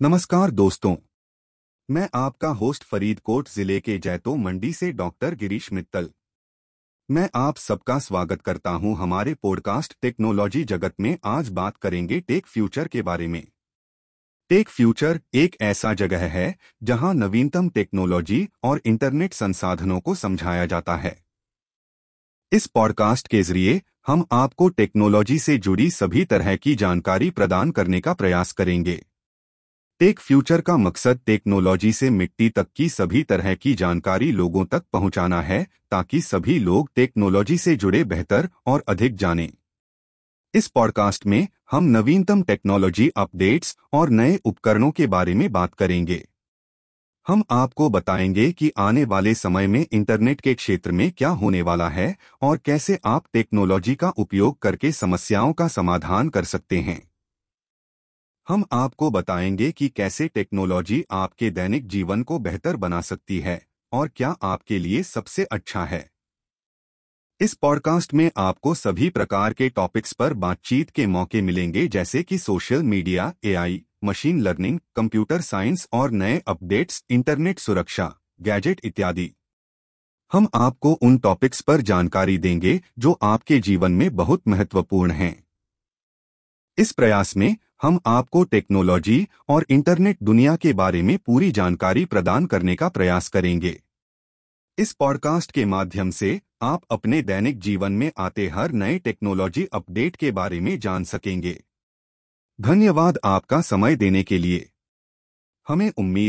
नमस्कार दोस्तों। मैं आपका होस्ट फरीदकोट ज़िले के जैतो मंडी से डॉक्टर गिरीश मित्तल। मैं आप सबका स्वागत करता हूँ हमारे पॉडकास्ट टेक्नोलॉजी जगत में आज बात करेंगे टेक फ्यूचर के बारे में। टेक फ्यूचर एक ऐसा जगह है जहाँ नवीनतम टेक्नोलॉजी और इंटरनेट संसाधनों को समझाया जाता है। इस पॉडकास्ट के ज़रिए हम आपको टेक्नोलॉजी से जुड़ी सभी तरह की जानकारी प्रदान करने का प्रयास करेंगे। टेक फ्यूचर का मकसद टेक्नोलॉजी से मिट्टी तक की सभी तरह की जानकारी लोगों तक पहुंचाना है, ताकि सभी लोग टेक्नोलॉजी से जुड़े बेहतर और अधिक जानें। इस पॉडकास्ट में हम नवीनतम टेक्नोलॉजी अपडेट्स और नए उपकरणों के बारे में बात करेंगे हम आपको बताएँगे कि आने वाले समय में इंटरनेट के क्षेत्र में क्या होने वाला है और कैसे आप टेक्नोलॉजी का उपयोग करके समस्याओं का समाधान कर सकते हैं हम आपको बताएँगे कि कैसे टेक्नोलॉजी आपके दैनिक जीवन को बेहतर बना सकती है और क्या आपके लिए सबसे अच्छा है। इस पॉडकास्ट में आपको सभी प्रकार के टॉपिक्स पर बातचीत के मौके मिलेंगे जैसे कि social media AI, machine learning computer science और नए अपडेट्स इंटरनेट सुरक्षा गैजेट इत्यादि। हम आपको उन टॉपिक्स पर जानकारी देंगे जो आपके जीवन में बहुत महत्वपूर्ण हैं। इस प्रयास में हम आपको टेक्नोलॉजी और इंटरनेट दुनिया के बारे में पूरी जानकारी प्रदान करने का प्रयास करेंगे। इस पॉडकास्ट के माध्यम से आप अपने दैनिक जीवन में आते हर नए टेक्नोलॉजी अपडेट के बारे में जान सकेंगे। धन्यवाद आपका समय देने के लिए। हमें उम्मीद